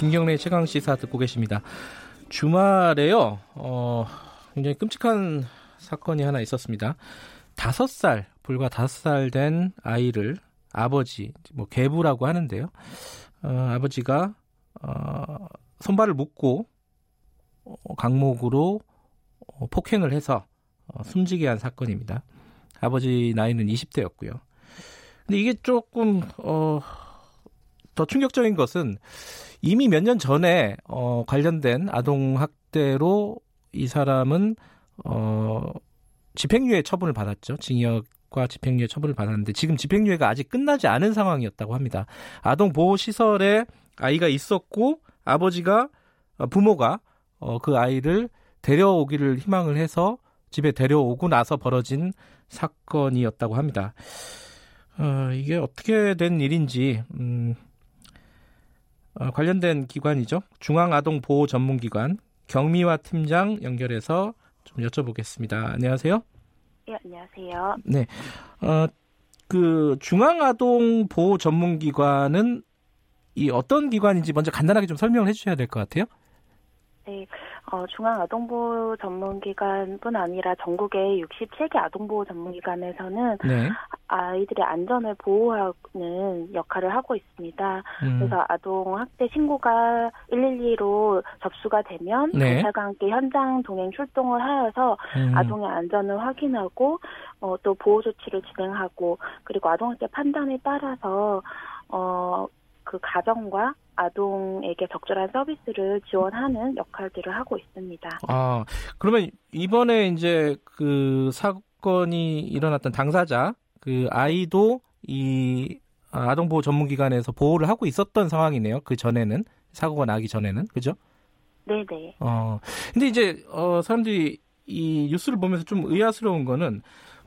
김경래 최강 시사 듣고 계십니다. 주말에요. 어, 굉장히 끔찍한 사건이 하나 있었습니다. 다섯 살 불과 다섯 살 된 아이를 아버지 뭐 계부라고 하는데요. 어, 아버지가 어, 손발을 묶고 어, 강목으로 어, 폭행을 해서 어, 숨지게 한 사건입니다. 아버지 나이는 20대였고요. 근데 이게 조금 어, 더 충격적인 것은 이미 몇 년 전에 어, 관련된 아동 학대로 이 사람은 어, 집행유예 처분을 받았죠. 징역 과 집행유예 처분을 받았는데 지금 집행유예가 아직 끝나지 않은 상황이었다고 합니다. 아동 보호 시설에 아이가 있었고 아버지가 어, 부모가 어, 그 아이를 데려오기를 희망을 해서 집에 데려오고 나서 벌어진 사건이었다고 합니다. 어, 이게 어떻게 된 일인지 음, 어, 관련된 기관이죠. 중앙아동보호전문기관 경미화 팀장 연결해서 좀 여쭤보겠습니다. 안녕하세요. 예, 안녕하세요. 네. 어, 그 중앙아동보호전문기관은 이 어떤 기관인지 먼저 간단하게 좀 설명을 해주셔야 될 것 같아요. 네, 어, 중앙아동보호 전문기관뿐 아니라 전국의 67개 아동보호 전문기관에서는 네. 아이들의 안전을 보호하는 역할을 하고 있습니다. 음, 그래서 아동 학대 신고가 112로 접수가 되면 네. 경찰과 함께 현장 동행 출동을 하여서 음, 아동의 안전을 확인하고 어, 또 보호 조치를 진행하고 그리고 아동 학대 판단에 따라서 어, 그 가정과 아동에게 적절한 서비스를 지원하는 역할들을 하고 있습니다. 아 그러면 이번에 이제 그 사건이 일어났던 당사자 그 아이도 이 아동보호 전문기관에서 보호를 하고 있었던 상황이네요. 그 전에는 사고가 나기 전에는 그죠? 네네. 어, 근데 이제, 어, 사람들이 이 뉴스를 보면서 좀 의아스러운 거는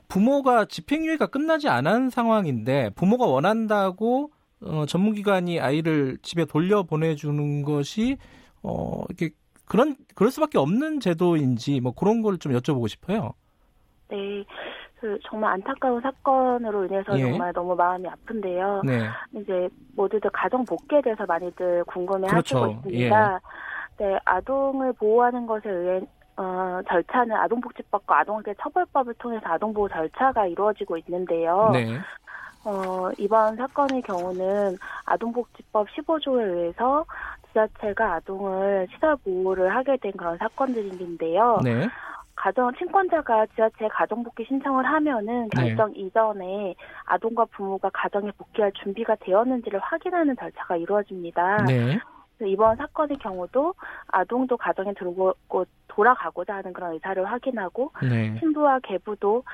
부모가 집행유예가 끝나지 않은 상황인데 부모가 원한다고 어, 전문기관이 아이를 집에 돌려 보내주는 것이 어, 이렇게 그런, 그럴 수밖에 없는 제도인지 뭐 그런 걸 좀 여쭤보고 싶어요. 네. 그 정말 안타까운 사건으로 인해서 예. 정말 너무 마음이 아픈데요. 네. 이제 모두들 가정 복귀에 대해서 많이들 궁금해하시고 그렇죠. 있습니다. 네, 아동을 보호하는 것에 의해 어, 절차는 아동복지법과 아동학대 처벌법을 통해서 아동보호 절차가 이루어지고 있는데요. 네. 어, 이번 사건의 경우는 아동복지법 15조에 의해서 지자체가 아동을 시설 보호를 하게 된 그런 사건들인데요. 네. 가정 친권자가 지자체에 가정복귀 신청을 하면은 네. 결정 이전에 아동과 부모가 가정에 복귀할 준비가 되었는지를 확인하는 절차가 이루어집니다. 네. 이번 사건의 경우도 아동도 가정에 들어오고 돌아가고자 하는 그런 의사를 확인하고 네. 신부와 계부도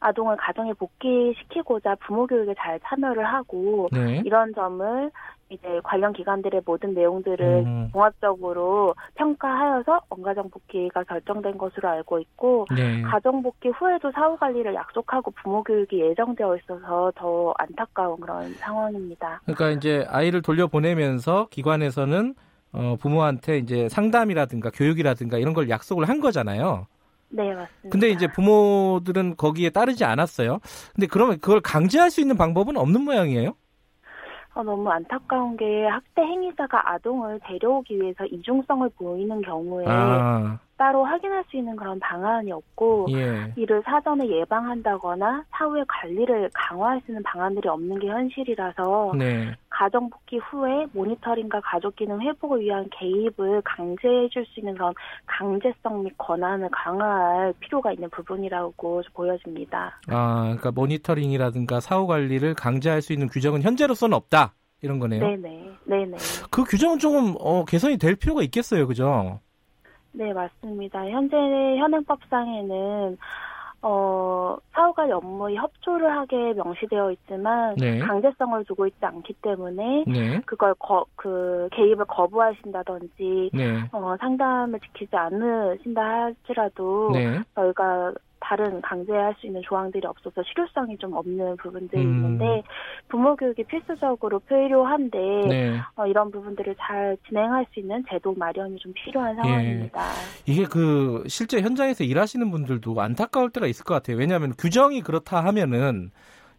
아동을 가정에 복귀시키고자 부모 교육에 잘 참여를 하고 네. 이런 점을 이제 관련 기관들의 모든 내용들을 음. 종합적으로 평가하여서 원가정 복귀가 결정된 것으로 알고 있고 네. 가정 복귀 후에도 사후 관리를 약속하고 부모 교육이 예정되어 있어서 더 안타까운 그런 상황입니다. 그러니까 이제 아이를 돌려보내면서 기관에서는 어, 부모한테 이제 상담이라든가 교육이라든가 이런 걸 약속을 한 거잖아요. 네, 맞습니다. 근데 이제 부모들은 거기에 따르지 않았어요. 근데 그러면 그걸 강제할 수 있는 방법은 없는 모양이에요? 어, 너무 안타까운 게 학대 행위자가 아동을 데려오기 위해서 이중성을 보이는 경우에 아, 따로 확인할 수 있는 그런 방안이 없고 예. 이를 사전에 예방한다거나 사후에 관리를 강화할 수 있는 방안들이 없는 게 현실이라서 네. 가정 복귀 후에 모니터링과 가족 기능 회복을 위한 개입을 강제해 줄 수 있는 그런 강제성 및 권한을 강화할 필요가 있는 부분이라고 보여집니다. 아, 그러니까 모니터링이라든가 사후 관리를 강제할 수 있는 규정은 현재로서는 없다. 이런 거네요. 네네. 네네. 그 규정은 조금 어, 개선이 될 필요가 있겠어요. 그죠? 네, 맞습니다. 현재 현행법상에는 어, 사후관리 업무에 협조를 하게 명시되어 있지만 네. 강제성을 두고 있지 않기 때문에 네. 그걸 거, 그 개입을 거부하신다든지 네. 어, 상담을 지키지 않으신다 할지라도 네. 저희가 다른 강제할 수 있는 조항들이 없어서 실효성이 좀 없는 부분들이 음. 있는데 부모 교육이 필수적으로 필요한데 네. 어, 이런 부분들을 잘 진행할 수 있는 제도 마련이 좀 필요한 상황입니다. 이게 그 실제 현장에서 일하시는 분들도 안타까울 때가 있을 것 같아요. 왜냐하면 규정이 그렇다 하면은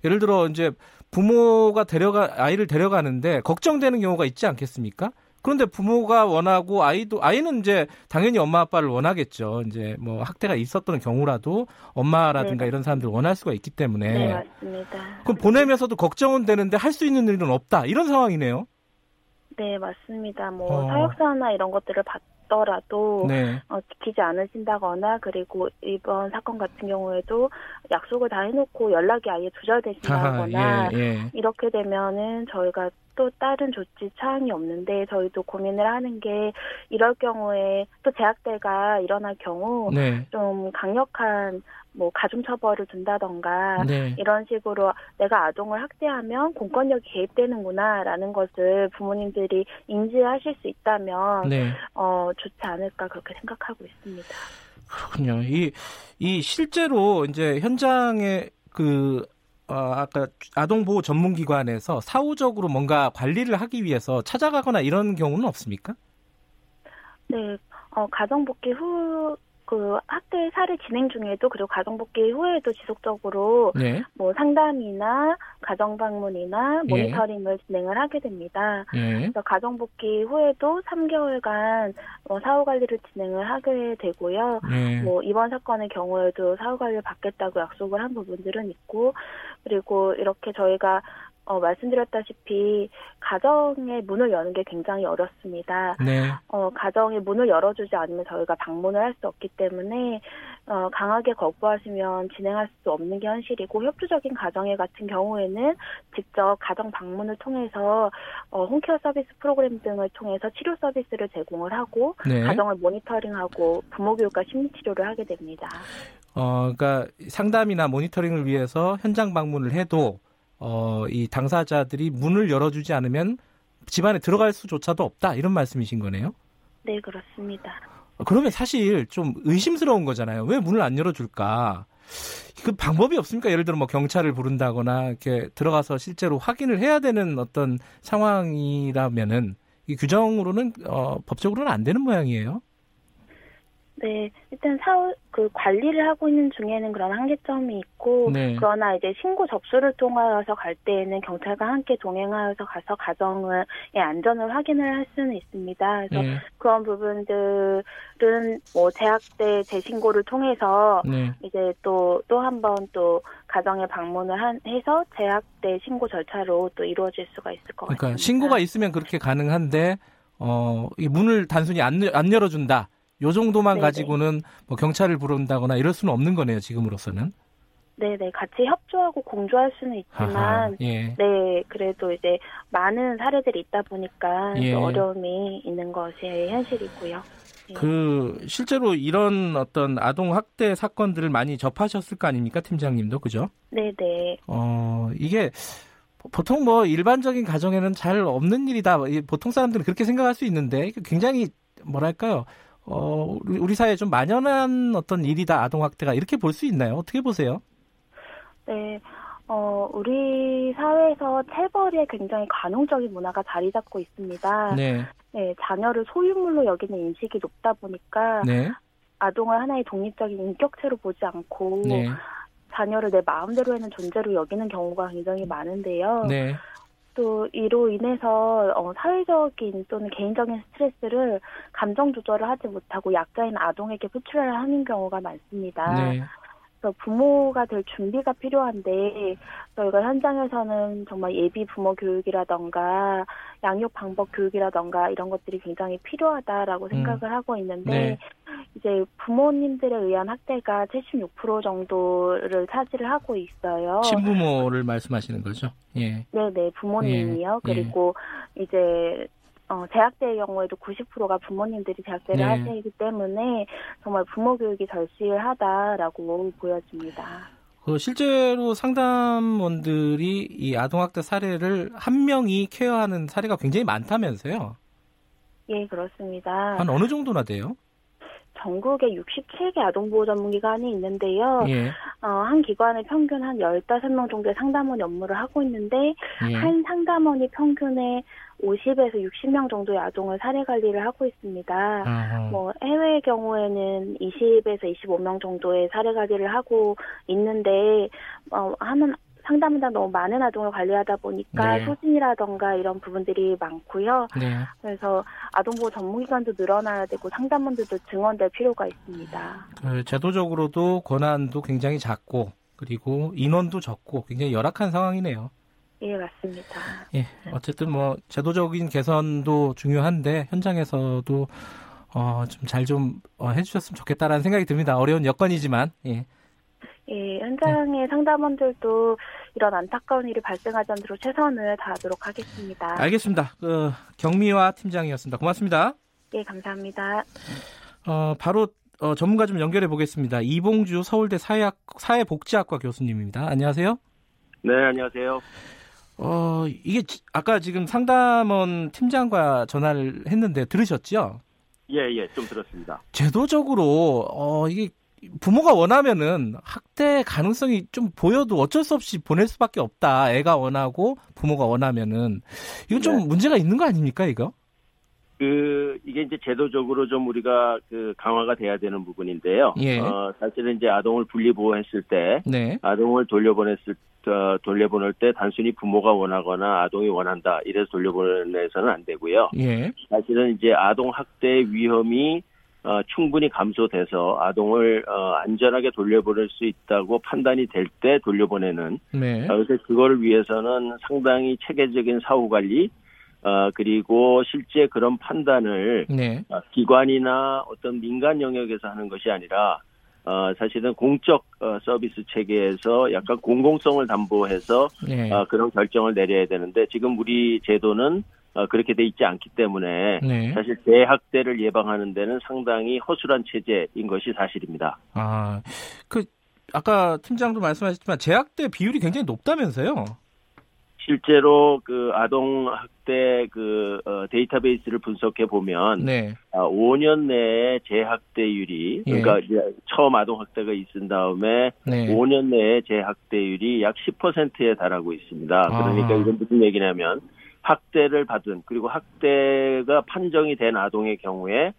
예를 들어 이제 부모가 데려가 아이를 데려가는데 걱정되는 경우가 있지 않겠습니까? 그런데 부모가 원하고 아이도 아이는 이제 당연히 엄마 아빠를 원하겠죠. 이제 뭐 학대가 있었던 경우라도 엄마라든가 네. 이런 사람들 을 원할 수가 있기 때문에 네, 맞습니다. 그럼 보내면서도 걱정은 되는데 할 수 있는 일은 없다 이런 상황이네요. 네, 맞습니다. 뭐 어. 사육사나 이런 것들을 받 더라도 네, 어, 지키지 않으신다거나 그리고 이번 사건 같은 경우에도 약속을 다 해놓고 연락이 아예 두절되신다거나 예, 예. 이렇게 되면은 저희가 또 다른 조치 사항이 없는데 저희도 고민을 하는 게 이럴 경우에 또 재학대가 일어날 경우 네, 좀 강력한 뭐 가중 처벌을 둔다던가 네. 이런 식으로 내가 아동을 학대하면 공권력이 개입되는구나라는 것을 부모님들이 인지하실 수 있다면 네. 어 좋지 않을까 그렇게 생각하고 있습니다. 그렇군요. 이, 이 실제로 이제 현장에 그, 어, 아까 아동보호 전문기관에서 사후적으로 뭔가 관리를 하기 위해서 찾아가거나 이런 경우는 없습니까? 네, 어, 가정복귀 후, 그, 학대 사례 진행 중에도, 그리고 가정복귀 후에도 지속적으로, 네. 뭐, 상담이나, 가정 방문이나, 예. 모니터링을 진행을 하게 됩니다. 예. 그래서 가정복귀 후에도 3개월간, 어, 사후 관리를 진행을 하게 되고요. 예. 뭐, 이번 사건의 경우에도 사후 관리를 받겠다고 약속을 한 부분들은 있고, 그리고 이렇게 저희가, 어, 말씀드렸다시피, 가정의 문을 여는 게 굉장히 어렵습니다. 네. 어, 가정의 문을 열어주지 않으면 저희가 방문을 할 수 없기 때문에 어, 강하게 거부하시면 진행할 수 없는 게 현실이고 협조적인 가정의 같은 경우에는 직접 가정 방문을 통해서 어, 홈케어 서비스 프로그램 등을 통해서 치료 서비스를 제공을 하고 네. 가정을 모니터링하고 부모 교육과 심리 치료를 하게 됩니다. 어, 그러니까 상담이나 모니터링을 위해서 현장 방문을 해도 어, 이 당사자들이 문을 열어주지 않으면 집안에 들어갈 수조차도 없다 이런 말씀이신 거네요. 네, 그렇습니다. 그러면 사실 좀 의심스러운 거잖아요. 왜 문을 안 열어줄까? 그 방법이 없습니까? 예를 들어 뭐 경찰을 부른다거나 이렇게 들어가서 실제로 확인을 해야 되는 어떤 상황이라면은 이 규정으로는 어, 법적으로는 안 되는 모양이에요. 네, 일단 사후 그 관리를 하고 있는 중에는 그런 한계점이 있고 네. 그러나 이제 신고 접수를 통하여서 갈 때에는 경찰과 함께 동행하여서 가서 가정의 안전을 확인을 할 수는 있습니다. 그래서 네. 그런 부분들은 뭐 재학대 재신고를 통해서 네. 이제 또 또 한번 또 가정에 방문을 한, 해서 재학대 신고 절차로 또 이루어질 수가 있을 것 그러니까 같습니다. 신고가 있으면 그렇게 가능한데 어, 이 문을 단순히 안, 안 열어준다. 요 정도만 네네. 가지고는 뭐 경찰을 부른다거나 이럴 수는 없는 거네요. 지금으로서는. 네네 같이 협조하고 공조할 수는 있지만 하하, 예. 네, 그래도 이제 많은 사례들이 있다 보니까 예. 또 어려움이 있는 것이 현실이고요. 네. 그 실제로 이런 어떤 아동 학대 사건들을 많이 접하셨을 거 아닙니까, 팀장님도 그죠? 네네. 어 이게 보통 뭐 일반적인 가정에는 잘 없는 일이다. 이 보통 사람들은 그렇게 생각할 수 있는데 굉장히 뭐랄까요? 어 우리, 사회에 좀 만연한 어떤 일이다 아동 학대가 이렇게 볼 수 있나요? 어떻게 보세요? 네. 어, 우리 사회에서 체벌에 굉장히 관용적인 문화가 자리 잡고 있습니다. 네, 네, 자녀를 소유물로 여기는 인식이 높다 보니까 네, 아동을 하나의 독립적인 인격체로 보지 않고 네, 자녀를 내 마음대로 하는 존재로 여기는 경우가 굉장히 많은데요. 네, 또 이로 인해서 어, 사회적인 또는 개인적인 스트레스를 감정 조절을 하지 못하고 약자인 아동에게 표출을 하는 경우가 많습니다. 네, 그래서 부모가 될 준비가 필요한데 저희가 현장에서는 정말 예비 부모 교육이라던가 양육 방법 교육이라던가 이런 것들이 굉장히 필요하다라고 생각을 하고 있는데 네. 이제 부모님들에 의한 학대가 76% 정도를 차지를 하고 있어요. 친부모를 말씀하시는 거죠? 예, 네네 부모님이요. 예, 예. 그리고 이제 어, 재학대의 경우에도 90%가 부모님들이 재학대를 네. 하시기 때문에 정말 부모 교육이 절실하다라고 보여집니다. 그 실제로 상담원들이 이 아동학대 사례를 한 명이 케어하는 사례가 굉장히 많다면서요? 예, 그렇습니다. 한 어느 정도나 돼요? 전국에 67개 아동보호 전문기관이 있는데요. 예, 어, 한 기관에 평균 한 15명 정도의 상담원이 업무를 하고 있는데 예. 한 상담원이 평균에 50에서 60명 정도의 아동을 사례 관리를 하고 있습니다. 아하. 뭐 해외의 경우에는 20에서 25명 정도의 사례 관리를 하고 있는데 어, 하는 상담보다 너무 많은 아동을 관리하다 보니까 네. 소진이라던가 이런 부분들이 많고요. 네. 그래서 아동보호 전문기관도 늘어나야 되고 상담원들도 증원될 필요가 있습니다. 그 제도적으로도 권한도 굉장히 작고 그리고 인원도 적고 굉장히 열악한 상황이네요. 예, 맞습니다. 예, 어쨌든 뭐 제도적인 개선도 중요한데 현장에서도 어, 좀 잘좀 해주셨으면 좋겠다라는 생각이 듭니다. 어려운 여건이지만 예, 예, 현장의 상담원들도 이런 안타까운 일이 발생하지 않도록 최선을 다하도록 하겠습니다. 알겠습니다. 그 경미화 팀장이었습니다. 고맙습니다. 예, 감사합니다. 어, 바로 어, 전문가 좀 연결해 보겠습니다. 이봉주 서울대 사회학, 사회복지학과 교수님입니다. 안녕하세요. 네, 안녕하세요. 어, 이게 지- 아까 지금 상담원 팀장과 전화를 했는데 들으셨죠? 예, 예, 좀 들었습니다. 제도적으로 어, 이게 부모가 원하면은 학대 가능성이 좀 보여도 어쩔 수 없이 보낼 수밖에 없다. 애가 원하고 부모가 원하면은 이건 좀 네. 문제가 있는 거 아닙니까, 이거? 그, 이게 이제 제도적으로 좀 우리가 그 강화가 돼야 되는 부분인데요. 예. 어, 사실은 이제 아동을 분리보호했을 때, 네. 아동을 돌려보냈을, 어, 돌려보낼 때 단순히 부모가 원하거나 아동이 원한다. 이래서 돌려보내서는 안 되고요. 예. 사실은 이제 아동 학대 위험이 어, 충분히 감소돼서 아동을 어, 안전하게 돌려보낼 수 있다고 판단이 될 때 돌려보내는 네. 어, 그래서 그거를 위해서는 상당히 체계적인 사후 관리, 어, 그리고 실제 그런 판단을 네. 어, 기관이나 어떤 민간 영역에서 하는 것이 아니라 어, 사실은 공적 어, 서비스 체계에서 약간 공공성을 담보해서 네. 어, 그런 결정을 내려야 되는데 지금 우리 제도는 어, 그렇게 돼 있지 않기 때문에 네. 사실 대학대를 예방하는 데는 상당히 허술한 체제인 것이 사실입니다. 아, 그 아까 팀장도 말씀하셨지만 재학대 비율이 굉장히 높다면서요? 실제로 그 아동 학대 그 어, 데이터베이스를 분석해 보면 네. 아, 5년 내에 재학대율이 예. 그러니까 이제 처음 아동 학대가 있은 다음에 네. 5년 내에 재학대율이 약 10%에 달하고 있습니다. 그러니까 아. 이건 무슨 얘기냐면 학대를 받은 그리고 학대가 판정이 된 아동의 경우에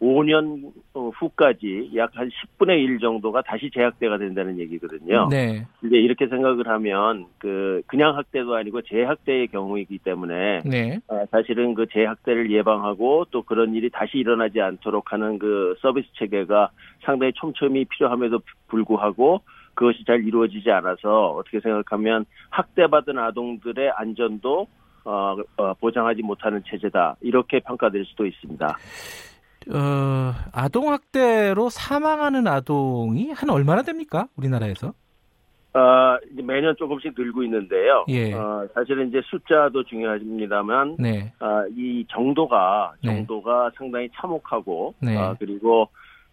5년 어, 후까지 약 한 10분의 1 정도가 다시 재학대가 된다는 얘기거든요. 네. 이제 이렇게 생각을 하면 그 그냥 학대도 아니고 재학대의 경우이기 때문에 네. 어, 사실은 그 재학대를 예방하고 또 그런 일이 다시 일어나지 않도록 하는 그 서비스 체계가 상당히 촘촘히 필요함에도 불구하고 그것이 잘 이루어지지 않아서 어떻게 생각하면 학대받은 아동들의 안전도 어, 어, 보장하지 못하는 체제다 이렇게 평가될 수도 있습니다. 어, 아동 학대로 사망하는 아동이 한 얼마나 됩니까? 우리나라에서? 어, 이제 매년 조금씩 늘고 있는데요. 예. 어, 사실은 이제 숫자도 중요합니다만 네. 아, 이 정도가 네. 정도가 상당히 참혹하고 네. 아, 그리고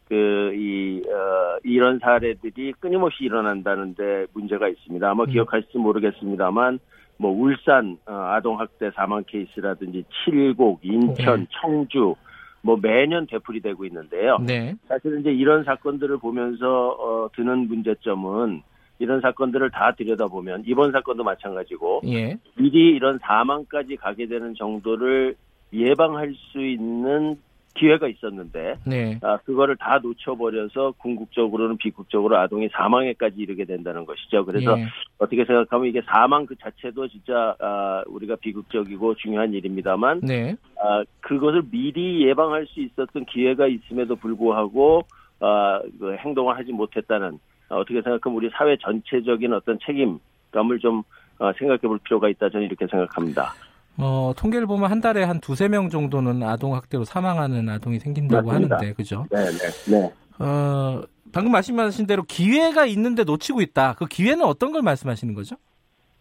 그이 어, 이런 사례들이 끊임없이 일어난다는데 문제가 있습니다. 아마 음. 기억하실지 모르겠습니다만 뭐 울산 어, 아동 학대 사망 케이스라든지 칠곡, 인천, 네. 청주 뭐 매년 되풀이 되고 있는데요. 네. 사실 이제 이런 사건들을 보면서 어, 드는 문제점은 이런 사건들을 다 들여다보면 이번 사건도 마찬가지고 예. 미리 이런 사망까지 가게 되는 정도를 예방할 수 있는 기회가 있었는데 네. 아, 그거를 다 놓쳐버려서 궁극적으로는 비극적으로 아동이 사망에까지 이르게 된다는 것이죠. 그래서 예. 어떻게 생각하면 이게 사망 그 자체도 진짜 아, 우리가 비극적이고 중요한 일입니다만 네. 아, 그것을 미리 예방할 수 있었던 기회가 있음에도 불구하고 아, 그 행동을 하지 못했다는 아, 어떻게 생각하면 우리 사회 전체적인 어떤 책임감을 좀 어, 생각해 볼 필요가 있다 저는 이렇게 생각합니다. 어, 통계를 보면 한 달에 한 두세 명 정도는 아동 학대로 사망하는 아동이 생긴다고 맞습니다. 하는데, 그죠? 네, 네, 네. 어, 방금 말씀하신 대로 기회가 있는데 놓치고 있다. 그 기회는 어떤 걸 말씀하시는 거죠?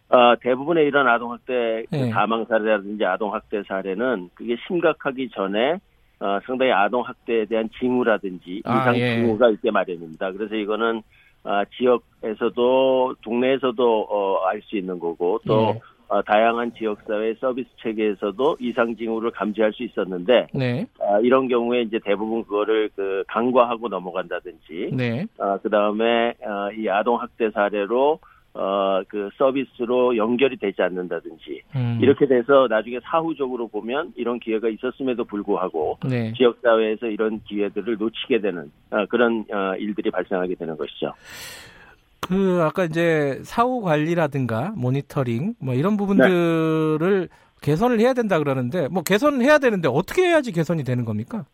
어, 대부분의 이런 아동학대 그 네. 사망 사례라든지 아동학대 사례는 그게 심각하기 전에 어, 상당히 아동학대에 대한 징후라든지 아, 이상 예. 징후가 있게 마련입니다. 그래서 이거는 아, 지역에서도 동네에서도 어, 알 수 있는 거고 또 예. 어, 다양한 지역사회 서비스 체계에서도 이상 징후를 감지할 수 있었는데 네. 아, 이런 경우에 이제 대부분 그거를 그 간과하고 넘어간다든지 네. 그 다음에 이 아동 학대 사례로 어, 그 서비스로 연결이 되지 않는다든지 음. 이렇게 돼서 나중에 사후적으로 보면 이런 기회가 있었음에도 불구하고 네. 지역 사회에서 이런 기회들을 놓치게 되는 어, 그런 어, 일들이 발생하게 되는 것이죠. 그 아까 이제 사후 관리라든가 모니터링 뭐 이런 부분들을 개선을 해야 된다 그러는데 뭐 개선을 해야 되는데 어떻게 해야지 개선이 되는 겁니까?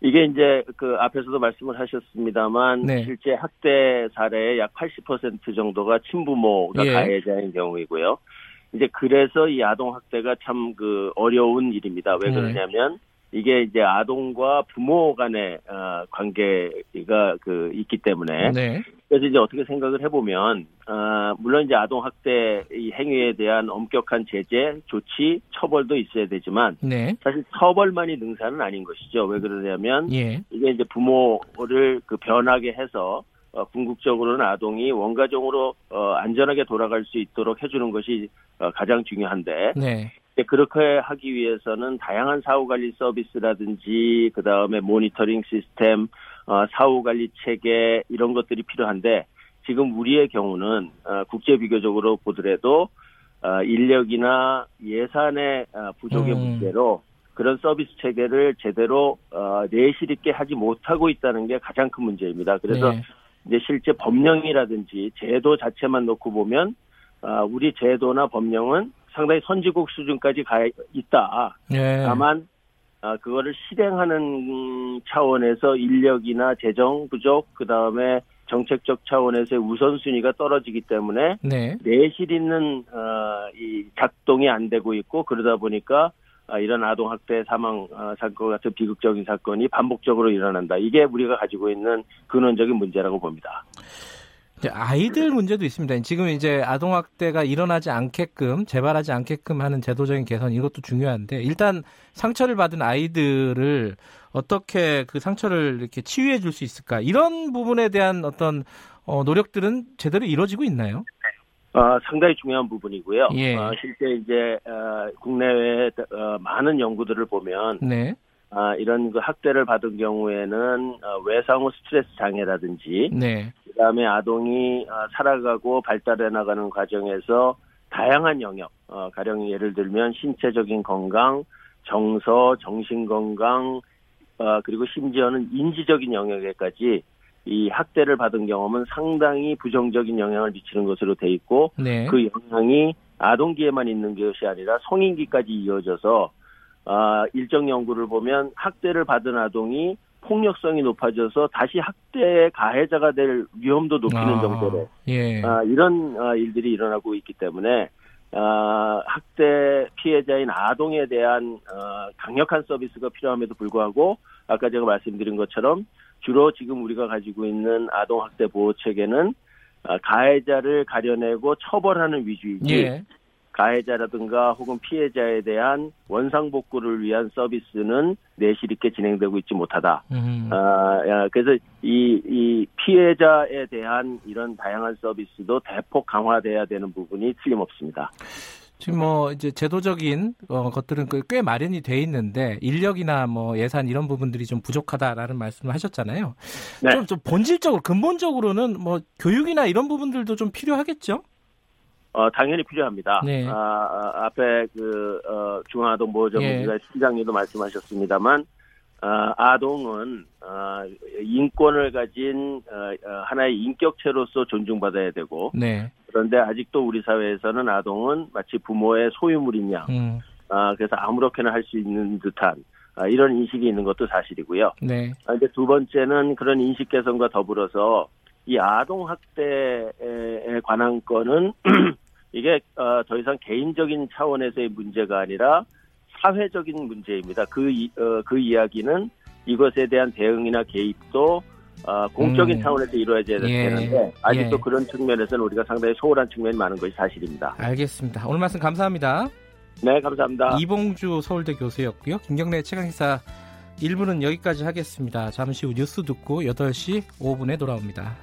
이게 이제 그 앞에서도 말씀을 하셨습니다만 네. 실제 학대 사례의 약 80% 정도가 친부모가 예. 가해자인 경우이고요. 이제 그래서 이 아동 학대가 참 그 어려운 일입니다. 왜 네. 그러냐면 이게 이제 아동과 부모 간의 어, 관계가 그 있기 때문에 네. 그래서 이제 어떻게 생각을 해보면 아, 물론 이제 아동 학대 이 행위에 대한 엄격한 제재, 조치, 처벌도 있어야 되지만 네. 사실 처벌만이 능사는 아닌 것이죠. 왜 그러냐면 예. 이게 이제 부모를 그 변하게 해서 어, 궁극적으로는 아동이 원가정으로 어, 안전하게 돌아갈 수 있도록 해주는 것이 어, 가장 중요한데 네. 그렇게 하기 위해서는 다양한 사후 관리 서비스라든지 그 다음에 모니터링 시스템, 어, 사후 관리 체계 이런 것들이 필요한데 지금 우리의 경우는 어, 국제 비교적으로 보더라도 어, 인력이나 예산의 어, 부족의 음. 문제로 그런 서비스 체계를 제대로 어, 내실 있게 하지 못하고 있다는 게 가장 큰 문제입니다. 그래서 네. 이제 실제 법령이라든지 제도 자체만 놓고 보면 아, 우리 제도나 법령은 상당히 선진국 수준까지 가 있다. 예. 다만 아, 그거를 실행하는 차원에서 인력이나 재정 부족, 그 다음에 정책적 차원에서의 우선순위가 떨어지기 때문에 네. 내실 있는 어, 이 작동이 안 되고 있고 그러다 보니까 아, 이런 아동 학대 사망 어, 사건 같은 비극적인 사건이 반복적으로 일어난다. 이게 우리가 가지고 있는 근원적인 문제라고 봅니다. 아이들 문제도 있습니다. 지금 이제 아동학대가 일어나지 않게끔 재발하지 않게끔 하는 제도적인 개선 이것도 중요한데 일단 상처를 받은 아이들을 어떻게 그 상처를 이렇게 치유해 줄 수 있을까 이런 부분에 대한 어떤 어, 노력들은 제대로 이루어지고 있나요? 어, 상당히 중요한 부분이고요. 예. 어, 실제 이제 어, 국내외 어, 많은 연구들을 보면 네, 아, 이런 그 학대를 받은 경우에는 어, 외상후 스트레스 장애라든지 네, 그다음에 아동이 어, 살아가고 발달해 나가는 과정에서 다양한 영역, 어, 가령 예를 들면 신체적인 건강, 정서, 정신 건강, 어, 그리고 심지어는 인지적인 영역에까지 이 학대를 받은 경험은 상당히 부정적인 영향을 미치는 것으로 돼 있고 네, 그 영향이 아동기에만 있는 것이 아니라 성인기까지 이어져서 아, 일정 연구를 보면 학대를 받은 아동이 폭력성이 높아져서 다시 학대의 가해자가 될 위험도 높이는 아, 정도로 예, 아, 이런 아, 일들이 일어나고 있기 때문에 아, 학대 피해자인 아동에 대한 어, 강력한 서비스가 필요함에도 불구하고 아까 제가 말씀드린 것처럼 주로 지금 우리가 가지고 있는 아동 학대 보호 체계는 아, 가해자를 가려내고 처벌하는 위주이지 예, 가해자라든가 혹은 피해자에 대한 원상 복구를 위한 서비스는 내실 있게 진행되고 있지 못하다. 음, 아, 야, 그래서 이, 이 피해자에 대한 이런 다양한 서비스도 대폭 강화돼야 되는 부분이 틀림없습니다. 지금 뭐 이제 제도적인 어, 것들은 그꽤 마련이 돼 있는데 인력이나 뭐 예산 이런 부분들이 좀 부족하다라는 말씀을 하셨잖아요. 네. 좀, 좀 본질적으로 근본적으로는 뭐 교육이나 이런 부분들도 좀 필요하겠죠. 어, 당연히 필요합니다. 네. 아, 아, 앞에 그, 어, 중앙아동 보호전문가 예. 시장님도 말씀하셨습니다만, 아, 아동은, 아, 인권을 가진, 어, 어, 하나의 인격체로서 존중받아야 되고, 네. 그런데 아직도 우리 사회에서는 아동은 마치 부모의 소유물인 양, 음, 아, 그래서 아무렇게나 할 수 있는 듯한, 아, 이런 인식이 있는 것도 사실이고요. 네. 아, 이제 두 번째는 그런 인식 개선과 더불어서 이 아동 학대에 관한 건은 이게 어, 더 이상 개인적인 차원에서의 문제가 아니라 사회적인 문제입니다. 그, 이, 어, 그 이야기는 이것에 대한 대응이나 개입도 어, 공적인 음. 차원에서 이루어져야 예. 되는데 아직도 예. 그런 측면에서는 우리가 상당히 소홀한 측면이 많은 것이 사실입니다. 알겠습니다. 오늘 말씀 감사합니다. 네, 감사합니다. 이봉주 서울대 교수였고요. 김경래 최강시사 1부는 여기까지 하겠습니다. 잠시 후 뉴스 듣고 8시 5분에 돌아옵니다.